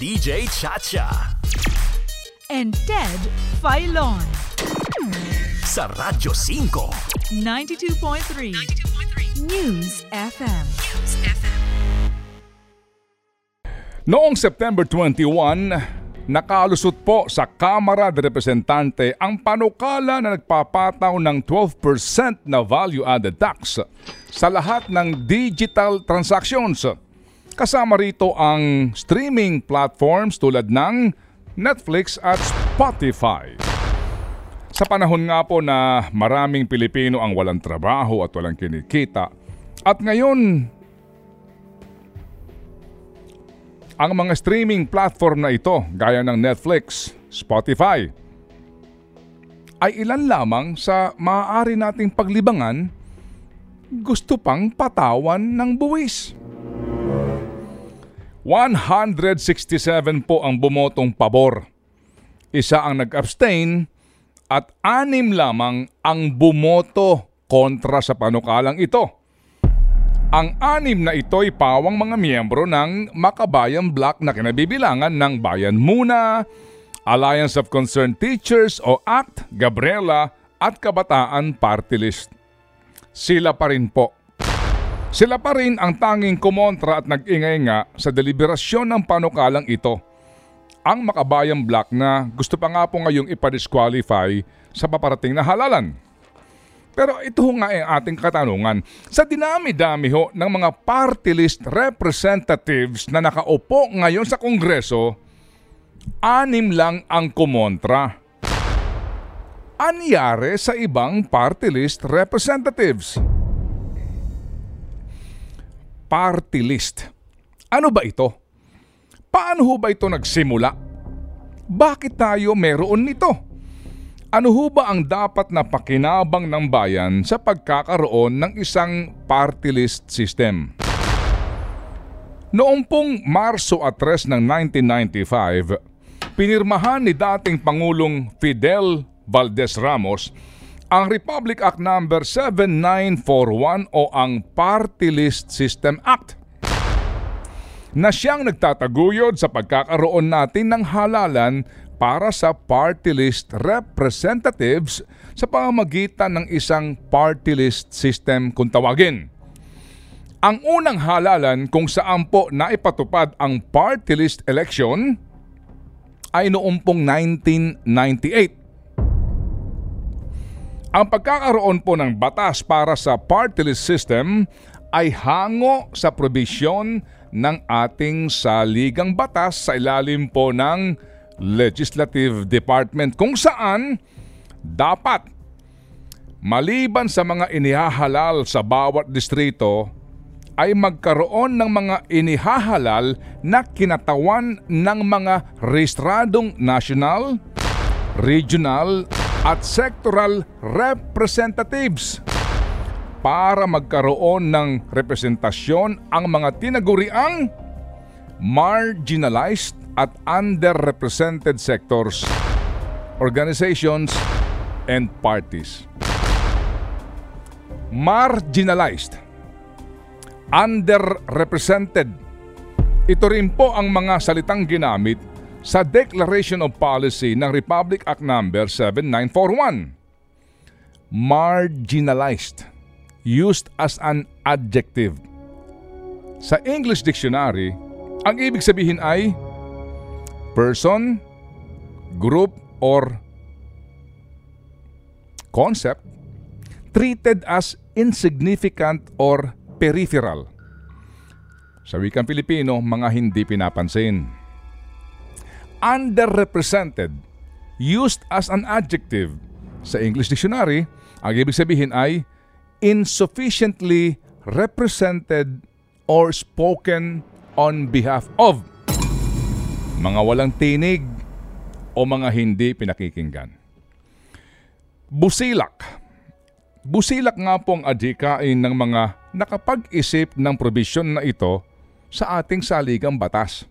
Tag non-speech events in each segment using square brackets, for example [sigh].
DJ Chacha. and Ted Filon. Sa Radyo 5. 92.3 News FM. Noong September 21, nakalusot po sa Kamara de Representante ang panukala na nagpapataw ng 12% na value-added tax sa lahat ng digital transactions. Kasama rito ang streaming platforms tulad ng Netflix at Spotify. Sa panahon nga po na maraming Pilipino ang walang trabaho at walang kinikita, at ngayon ang mga streaming platform na ito gaya ng Netflix, Spotify, ay ilan lamang sa maaari nating paglibangan gusto pang patawan ng buwis. 167 po ang bumotong pabor. Isa ang nag-abstain at anim lamang ang bumoto kontra sa panukalang ito. Ang anim na ito'y pawang mga miyembro ng Makabayan Block na kinabibilangan ng Bayan Muna, Alliance of Concerned Teachers o ACT, Gabriela at Kabataan Party List. Sila pa rin po. Sila pa rin ang tanging kumontra at nag-ingay nga sa deliberasyon ng panukalang ito. Ang Makabayan Block na gusto pa nga po ngayong ipadisqualify sa paparating na halalan. Pero ito nga ang ating katanungan. Sa dinami-dami ho ng mga party list representatives na nakaupo ngayon sa Kongreso, anim lang ang kumontra. Anyari sa ibang party list representatives? Party list. Ano ba ito? Paano ho ba ito nagsimula? Bakit tayo meron nito? Ano ho ba ang dapat na pakinabang ng bayan sa pagkakaroon ng isang party list system? Noong pong Marso at 3 ng 1995, pinirmahan ni dating Pangulong Fidel Valdez Ramos ang Republic Act No. 7941 o ang Party List System Act na siyang nagtataguyod sa pagkakaroon natin ng halalan para sa party list representatives sa pamamagitan ng isang party list system kung tawagin. Ang unang halalan kung saan po naipatupad ang party list election ay noong pong 1998. Ang pagkakaroon po ng batas para sa party list system ay hango sa probisyon ng ating saligang batas sa ilalim po ng Legislative Department kung saan dapat maliban sa mga inihahalal sa bawat distrito ay magkaroon ng mga inihahalal na kinatawan ng mga rehistradong national, regional at sectoral representatives para magkaroon ng representasyon ang mga tinaguriang marginalized at underrepresented sectors, organizations, and parties. Marginalized, underrepresented. Ito rin po ang mga salitang ginamit sa Declaration of Policy ng Republic Act No. 7941. Marginalized used as an adjective. Sa English Dictionary, ang ibig sabihin ay person, group, or concept treated as insignificant or peripheral. Sa wikang Pilipino, mga hindi pinapansin. Underrepresented, used as an adjective. Sa English Dictionary, ang ibig sabihin ay insufficiently represented or spoken on behalf of. Mga walang tinig o mga hindi pinakikinggan. Busilak. Busilak nga po ang adhikain ng mga nakapag-isip ng probisyon na ito sa ating saligang batas.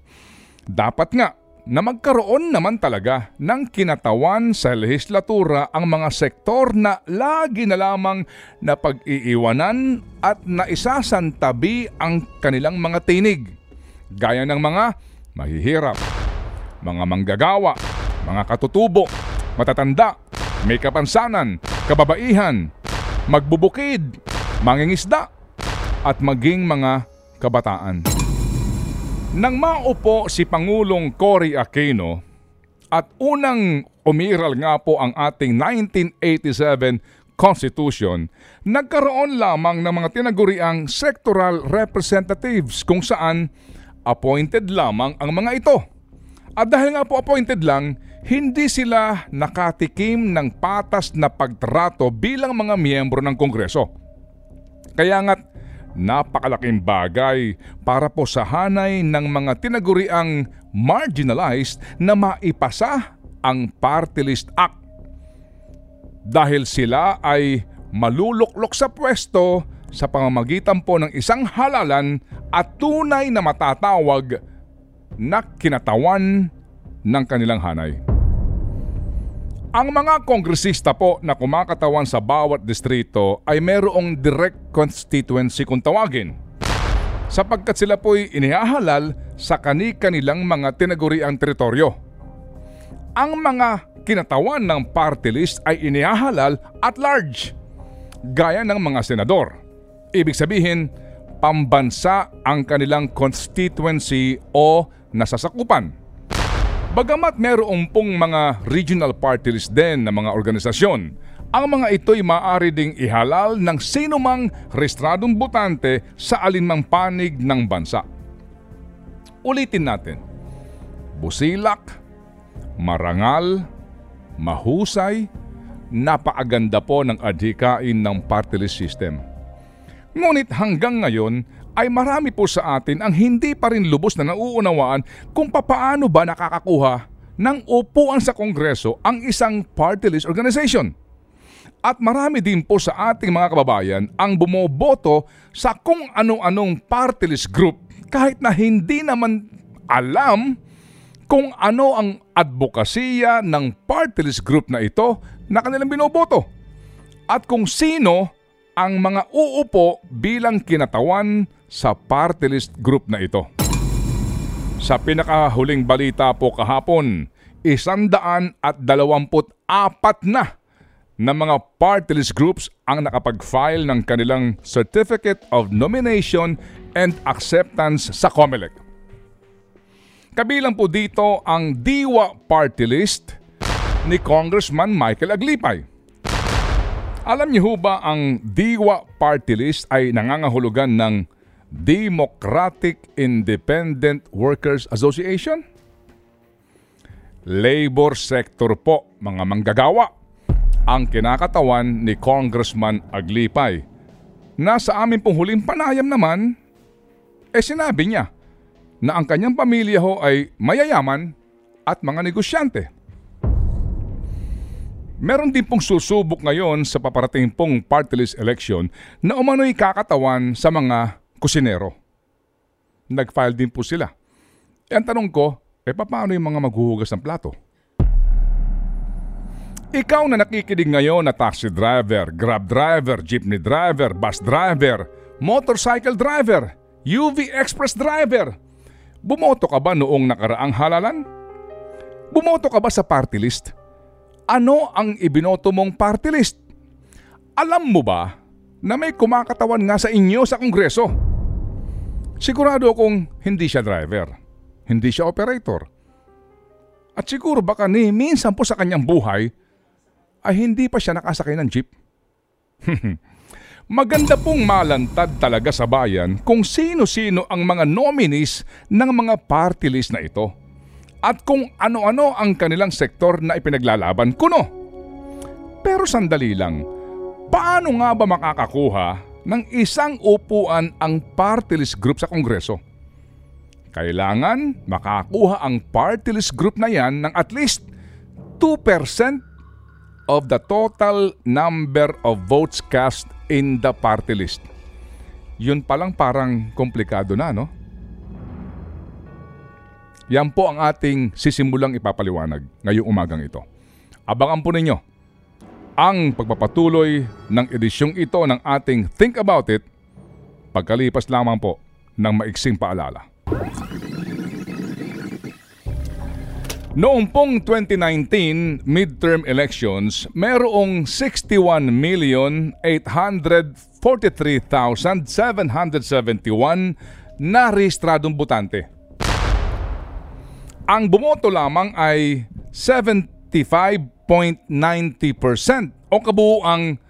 Dapat nga na magkaroon naman talaga ng kinatawan sa lehislatura ang mga sektor na lagi na lamang na pag-iiwanan at naisasantabi ang kanilang mga tinig, gaya ng mga mahihirap, mga manggagawa, mga katutubo, matatanda, may kapansanan, kababaihan, magbubukid, mangingisda, at maging mga kabataan. Nang maupo si Pangulong Cory Aquino at unang umiral nga po ang ating 1987 Constitution, nagkaroon lamang ng mga tinaguriang sectoral representatives kung saan appointed lamang ang mga ito. At dahil nga po appointed lang, hindi sila nakatikim ng patas na pagtrato bilang mga miyembro ng Kongreso. Kaya nga't napakalaking bagay para po sa hanay ng mga tinaguriang marginalized na maipasa ang Party List Act. Dahil sila ay maluluklok sa pwesto sa pamamagitan po ng isang halalan at tunay na matatawag na kinatawan ng kanilang hanay. Ang mga kongresista po na kumakatawan sa bawat distrito ay mayroong direct constituency kung tawagin. Sapagkat sila po'y inihahalal sa kani-kanilang mga tinaguriang teritoryo. Ang mga kinatawan ng party list ay inihahalal at large, gaya ng mga senador. Ibig sabihin, pambansa ang kanilang constituency o nasasakupan. Bagamat merong pong mga regional party list din na mga organisasyon, ang mga ito'y maaari ding ihalal ng sinumang restradong botante sa alinmang panig ng bansa. Ulitin natin. Busilak, marangal, mahusay, napaaganda po ng adhikain ng party list system. Ngunit hanggang ngayon ay marami po sa atin ang hindi pa rin lubos na nauunawaan kung papaano ba nakakakuha ng upuan sa Kongreso ang isang party list organization. At marami din po sa ating mga kababayan ang bumoboto sa kung ano-anong party list group kahit na hindi naman alam kung ano ang advokasya ng party list group na ito na kanilang binoboto at kung sino ang mga uupo bilang kinatawan sa party list group na ito. Sa pinakahuling balita po kahapon, isandaan at dalawamput apat na na mga party list groups ang nakapag-file ng kanilang Certificate of Nomination and Acceptance sa COMELEC. Kabilang po dito ang Diwa Party List ni Congressman Michael Aglipay. Alam niyo ba ang Diwa Party List ay nangangahulugan ng Democratic Independent Workers Association? Labor sector po, mga manggagawa, ang kinakatawan ni Congressman Aglipay. Nasa amin pong huling panayam naman, eh sinabi niya na ang kanyang pamilya ho ay mayayaman at mga negosyante. Meron din pong susubok ngayon sa paparating pong party list election na umano'y kakatawan sa mga kusinero. Nag-file din po sila. E ang tanong ko, eh paano yung mga maghuhugas ng plato? Ikaw na nakikinig ngayon na taxi driver, grab driver, jeepney driver, bus driver, motorcycle driver, UV express driver, bumoto ka ba noong nakaraang halalan? Bumoto ka ba sa party list? ano ang ibinoto mong party list? Alam mo ba na may kumakatawan nga sa inyo sa Kongreso? Sigurado akong hindi siya driver, hindi siya operator. At siguro baka ni minsan po sa kanyang buhay ay hindi pa siya nakasakay ng jeep. [laughs] Maganda pong malantad talaga sa bayan kung sino-sino ang mga nominees ng mga party list na ito at kung ano-ano ang kanilang sektor na ipinaglalaban kuno. Pero sandali lang, paano nga ba makakakuha ng isang upuan ang party list group sa Kongreso? Kailangan makakuha ang party list group na yan ng at least 2% of the total number of votes cast in the party list. Yun palang parang komplikado na, no? Yan po ang ating sisimulang ipapaliwanag ngayong umagang ito. Abangan po ninyo ang pagpapatuloy ng edisyong ito ng ating Think About It pagkalipas lamang po ng maiksing paalala. Noong pong 2019 midterm elections, merong 61,843,771 na rehistradong botante. Ang bumoto lamang ay 75.90% o kabuuang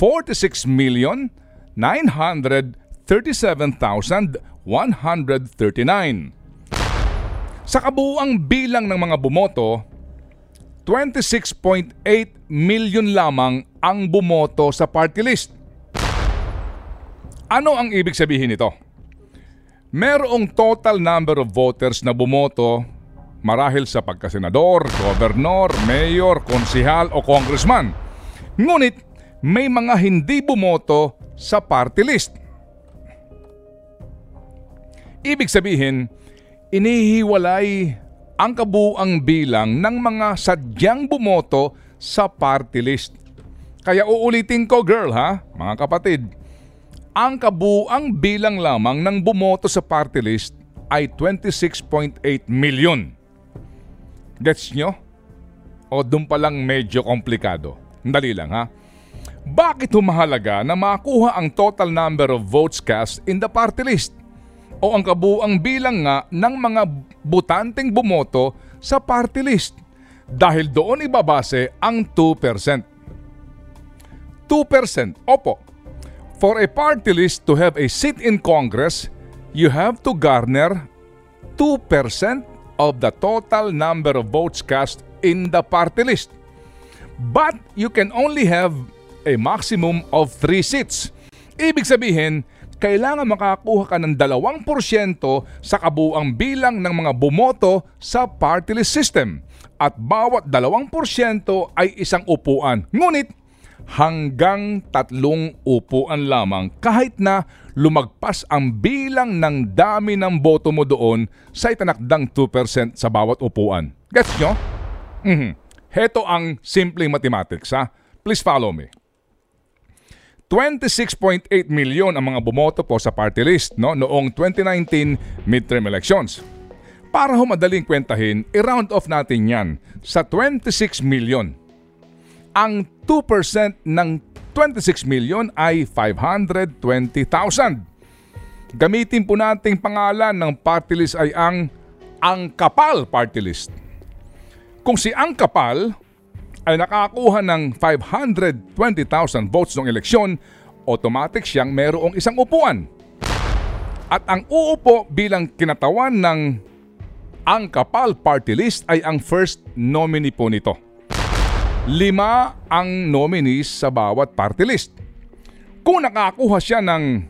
46,937,139. Sa kabuuang bilang ng mga bumoto, 26.8 million lamang ang bumoto sa party list. Ano ang ibig sabihin nito? Merong total number of voters na bumoto marahil sa pagkasenador, gobernador, mayor, konsihal o congressman. Ngunit may mga hindi bumoto sa party list. Ibig sabihin, inihiwalay ang kabuang bilang ng mga sadyang bumoto sa party list. Kaya uulitin ko girl ha, mga kapatid. Ang kabuang bilang lamang ng bumoto sa party list ay 26.8 million. Gets nyo? O doon pa lang medyo komplikado. Dali lang ha. Bakit humahalaga na makuha ang total number of votes cast in the party list? o ang kabuang bilang nga ng mga butanteng bumoto sa party list dahil doon ibabase ang 2%. 2%, opo. For a party list to have a seat in Congress, you have to garner 2% of the total number of votes cast in the party list. But you can only have a maximum of 3 seats. Ibig sabihin, kailangan makakuha ka ng 2% sa kabuang bilang ng mga bumoto sa party list system at bawat 2% ay isang upuan. Ngunit hanggang tatlong upuan lamang kahit na lumagpas ang bilang ng dami ng boto mo doon sa itinakdang 2% sa bawat upuan. Gets nyo? Mm-hmm. Heto ang simpleng mathematics ha. Please follow me. 26.8 million ang mga bumoto po sa party list no, noong 2019 midterm elections. Para ho madaling kwentahin, i-round off natin yan sa 26 million. Ang 2% ng 26 million ay 520,000. Gamitin po nating pangalan ng party list ay ang Ang Kapal Party List. Kung si Ang Kapal ay nakakuha ng 520,000 votes ng eleksyon, automatic siyang merong isang upuan. At ang uupo bilang kinatawan ng ang Kapal Party List ay ang first nominee po nito. Lima ang nominees sa bawat party list. Kung nakakuha siya ng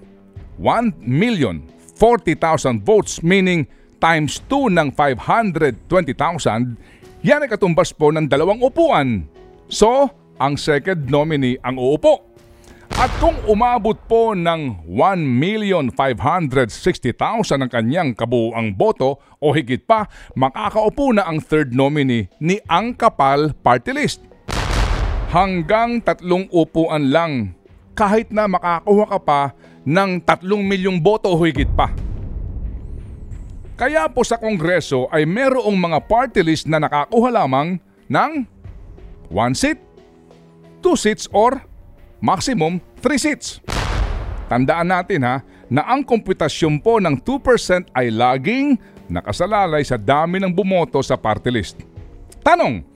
1,040,000 votes meaning times 2 ng 520,000, yan ay katumbas po ng dalawang upuan. So, ang second nominee ang uupo. At kung umabot po ng 1,560,000 ang kanyang kabuuang boto o higit pa, makakaupo na ang third nominee ni Ang Kapal Party List. Hanggang tatlong upuan lang kahit na makakuha ka pa ng tatlong milyong boto o higit pa. Kaya po sa Kongreso ay merong mga party list na nakakuha lamang ng 1 seat, 2 seats or maximum 3 seats. Tandaan natin ha na ang komputasyon po ng 2% ay laging nakasalalay sa dami ng bumoto sa party list. Tanong,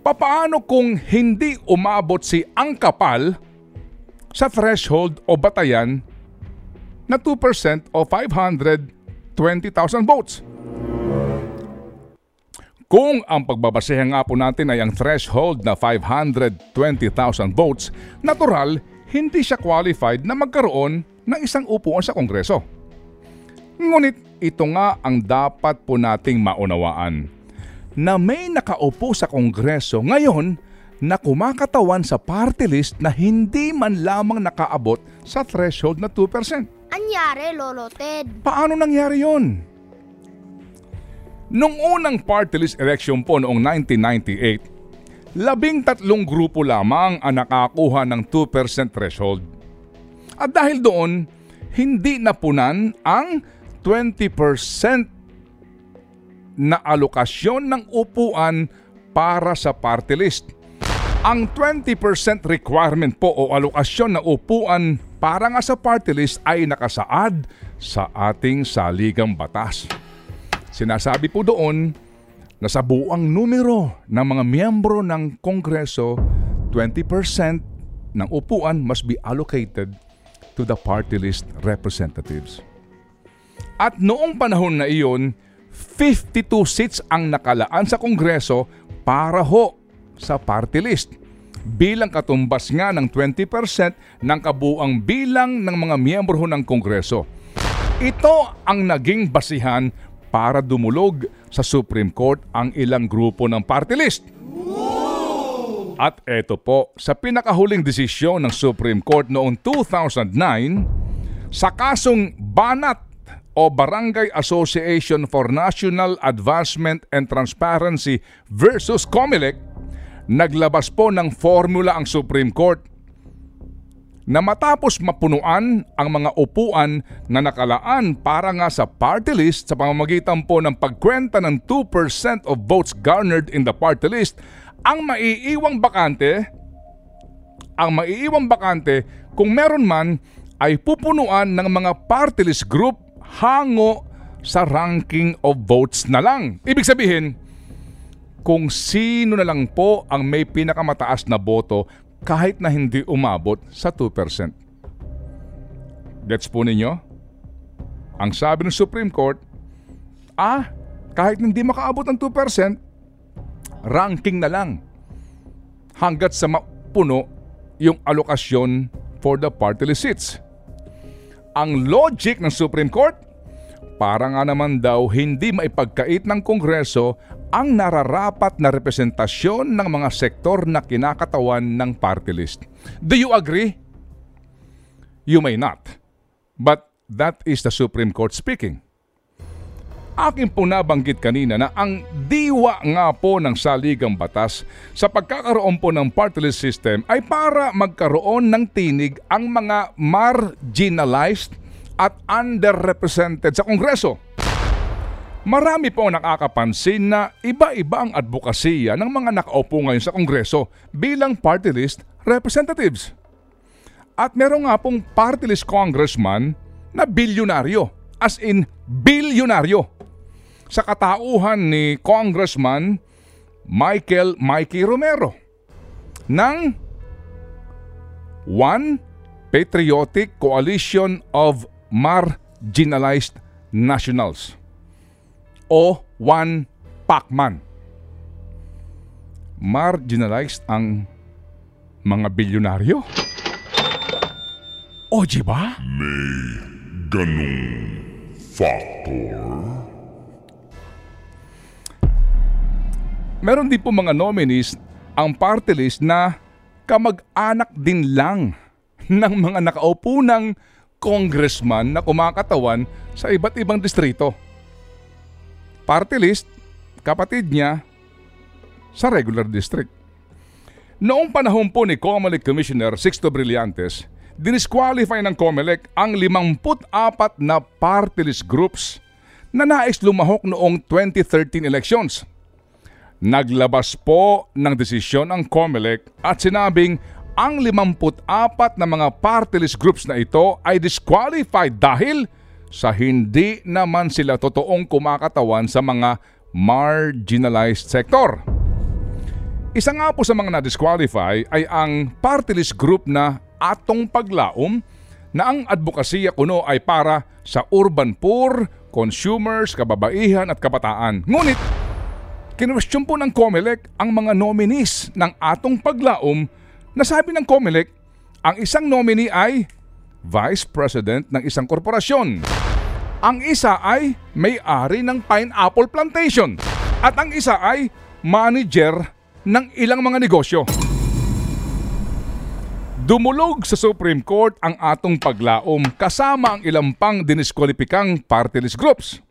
papaano kung hindi umabot si Ang Kapal sa threshold o batayan na 2% o 500 20,000 votes. Kung ang pagbabasehan nga po natin ay ang threshold na 520,000 votes, natural hindi siya qualified na magkaroon ng isang upuan sa Kongreso. Ngunit ito nga ang dapat po nating maunawaan na may nakaupo sa Kongreso ngayon na kumakatawan sa party list na hindi man lamang nakaabot sa threshold na 2%. Anyari, Lolo Ted? Paano nangyari yon? Nung unang party list election po noong 1998, labing tatlong grupo lamang ang nakakuha ng 2% threshold. At dahil doon, hindi napunan ang 20% na alokasyon ng upuan para sa party list. Ang 20% requirement po o alokasyon na upuan para nga sa party list ay nakasaad sa ating saligang batas. Sinasabi po doon na sa buang numero ng mga miyembro ng Kongreso, 20% ng upuan must be allocated to the party list representatives. At noong panahon na iyon, 52 seats ang nakalaan sa Kongreso para ho sa party list bilang katumbas nga ng 20% ng kabuang bilang ng mga miyembro ng Kongreso. Ito ang naging basihan para dumulog sa Supreme Court ang ilang grupo ng party list. At eto po, sa pinakahuling desisyon ng Supreme Court noong 2009, sa kasong Banat o Barangay Association for National Advancement and Transparency versus COMELEC, naglabas po ng formula ang Supreme Court na matapos mapunuan ang mga upuan na nakalaan para nga sa party list sa pamamagitan po ng pagkwenta ng 2% of votes garnered in the party list, ang maiiwang bakante, ang maiiwang bakante kung meron man ay pupunuan ng mga party list group hango sa ranking of votes na lang. Ibig sabihin, kung sino na lang po ang may pinakamataas na boto kahit na hindi umabot sa 2%. Gets po ninyo? Ang sabi ng Supreme Court, ah, kahit hindi makaabot ng 2%, ranking na lang hanggat sa mapuno yung alokasyon for the party list seats. Ang logic ng Supreme Court, para nga naman daw hindi maipagkait ng Kongreso ang nararapat na representasyon ng mga sektor na kinakatawan ng party list. Do you agree? You may not. But that is the Supreme Court speaking. Akin po nabanggit kanina na ang diwa nga po ng saligang batas sa pagkakaroon po ng party list system ay para magkaroon ng tinig ang mga marginalized at underrepresented sa Kongreso. Marami po nakakapansin na iba-iba ang advokasya ng mga nakaupo ngayon sa Kongreso bilang party list representatives. At meron nga pong party list congressman na bilyonaryo, as in bilyonaryo sa katauhan ni Congressman Michael Mikey Romero ng One Patriotic Coalition of Marginalized Nationals o One Pacman. Marginalized ang mga bilyonaryo? O, di ba? ganung factor. Meron din po mga nominees ang party list na kamag-anak din lang [laughs] ng mga nakaupo ng congressman na kumakatawan sa iba't ibang distrito. Party list, kapatid niya sa regular district. Noong panahon po ni COMELEC Commissioner Sixto Brillantes, dinisqualify ng COMELEC ang 54 na party list groups na nais lumahok noong 2013 elections. Naglabas po ng desisyon ang COMELEC at sinabing ang 54 na mga party list groups na ito ay disqualified dahil sa hindi naman sila totoong kumakatawan sa mga marginalized sector. Isa nga po sa mga na-disqualify ay ang party list group na Atong Paglaom na ang advokasya kuno ay para sa urban poor, consumers, kababaihan at kabataan. Ngunit, kinwestiyon po ng COMELEC ang mga nominees ng Atong Paglaom na sabi ng COMELEC, ang isang nominee ay Vice President ng isang korporasyon. Ang isa ay may-ari ng pineapple plantation. At ang isa ay manager ng ilang mga negosyo. Dumulog sa Supreme Court ang atong paglaom kasama ang ilang pang diniskwalipikang party list groups.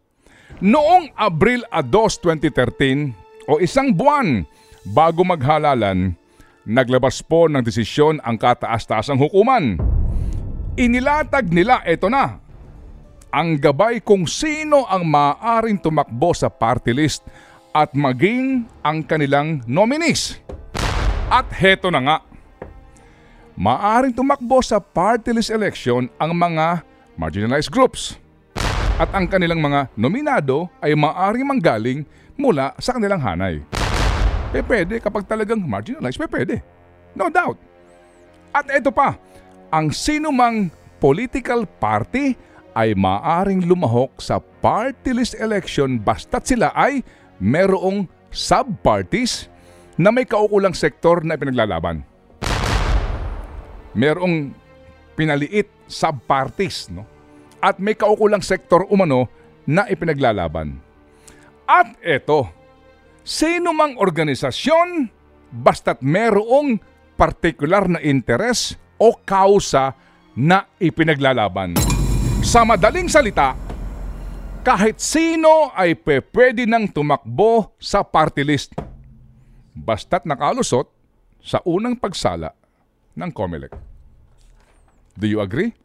Noong Abril 2, 2013 o isang buwan bago maghalalan, naglabas po ng desisyon ang kataas-taasang hukuman. Inilatag nila ito na ang gabay kung sino ang maaaring tumakbo sa party list at maging ang kanilang nominees. At heto na nga, maaring tumakbo sa party list election ang mga marginalized groups. At ang kanilang mga nominado ay maaring manggaling mula sa kanilang hanay. Eh pwede kapag talagang marginalized, eh pwede. No doubt. At ito pa, ang sinumang political party ay maaring lumahok sa party list election basta't sila ay merong sub-parties na may kaukulang sektor na pinaglalaban. Merong pinaliit sub-parties, no? At may kaukulang sektor umano na ipinaglalaban. At ito, sino mang organisasyon basta't merong partikular na interes o kausa na ipinaglalaban. Sa madaling salita, kahit sino ay pwede nang tumakbo sa party list basta't nakalusot sa unang pagsala ng COMELEC. Do you agree?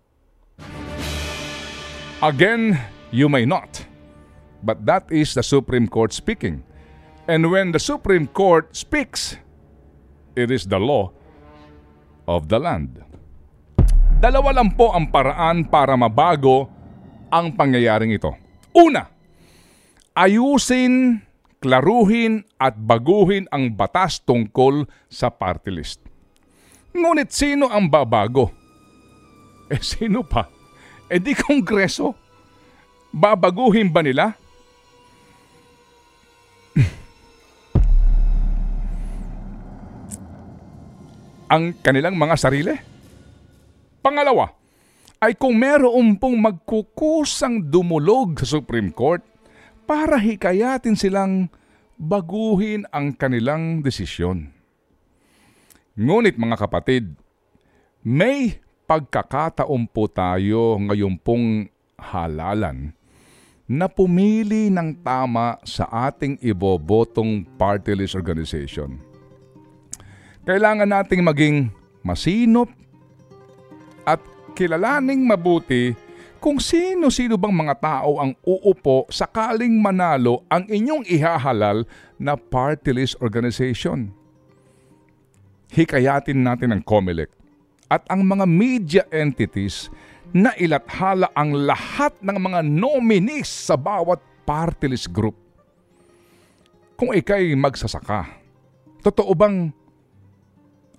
Again, you may not. But that is the Supreme Court speaking. And when the Supreme Court speaks, it is the law of the land. Dalawa lang po ang paraan para mabago ang pangyayaring ito. Una, ayusin, klaruhin at baguhin ang batas tungkol sa party list. Ngunit sino ang babago? Eh sino pa? Eh di kongreso. Babaguhin ba nila? ang kanilang mga sarili? Pangalawa, ay kung meron pong magkukusang dumulog sa Supreme Court para hikayatin silang baguhin ang kanilang desisyon. Ngunit mga kapatid, may pagkakataon po tayo ngayon pong halalan na pumili ng tama sa ating ibobotong party list organization. Kailangan nating maging masinop at kilalaning mabuti kung sino-sino bang mga tao ang uupo sakaling manalo ang inyong ihahalal na party list organization. Hikayatin natin ang COMELEC at ang mga media entities na ilathala ang lahat ng mga nominees sa bawat party list group. Kung ikay magsasaka, totoo bang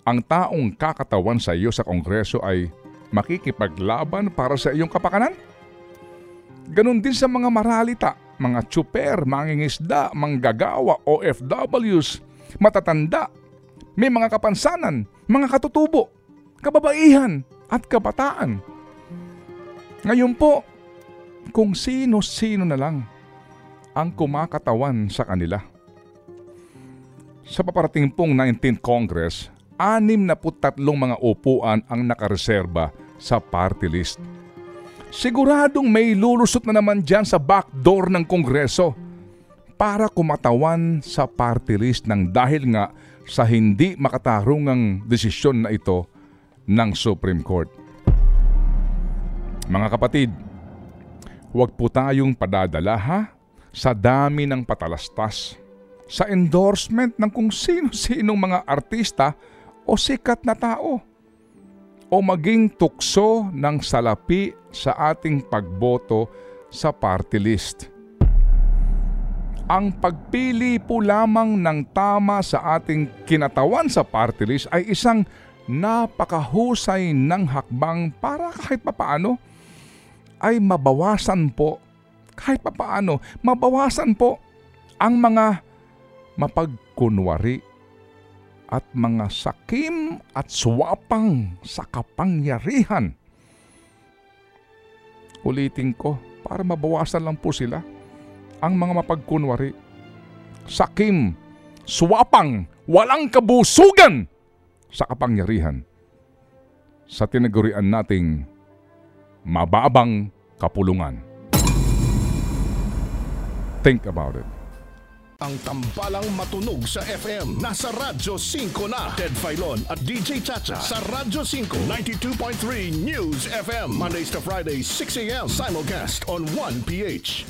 ang taong kakatawan sa iyo sa Kongreso ay makikipaglaban para sa iyong kapakanan? Ganon din sa mga maralita, mga tsuper, mangingisda, manggagawa, OFWs, matatanda, may mga kapansanan, mga katutubo, kababaihan at kabataan. Ngayon po, kung sino-sino na lang ang kumakatawan sa kanila. Sa paparating pong 19th Congress, anim na tatlong mga upuan ang nakareserba sa party list. Siguradong may lulusot na naman dyan sa backdoor ng Kongreso para kumatawan sa party list ng dahil nga sa hindi makatarungang desisyon na ito ng Supreme Court. Mga kapatid, huwag po tayong padadala ha sa dami ng patalastas, sa endorsement ng kung sino-sinong mga artista o sikat na tao o maging tukso ng salapi sa ating pagboto sa party list. Ang pagpili po lamang ng tama sa ating kinatawan sa party list ay isang napakahusay ng hakbang para kahit papaano ay mabawasan po, kahit papaano, mabawasan po ang mga mapagkunwari at mga sakim at swapang sa kapangyarihan. Ulitin ko, para mabawasan lang po sila ang mga mapagkunwari. Sakim, swapang, walang kabusugan sa kapangyarihan. Sa tinagurian nating mababang kapulungan. Think about it. Ang tambalang matunog sa FM. Nasa Radyo 5 na. Ted Filon at DJ Chacha. Sa Radyo 5, 92.3 News FM. Mondays to Fridays, 6 a.m. Simulcast on 1PH.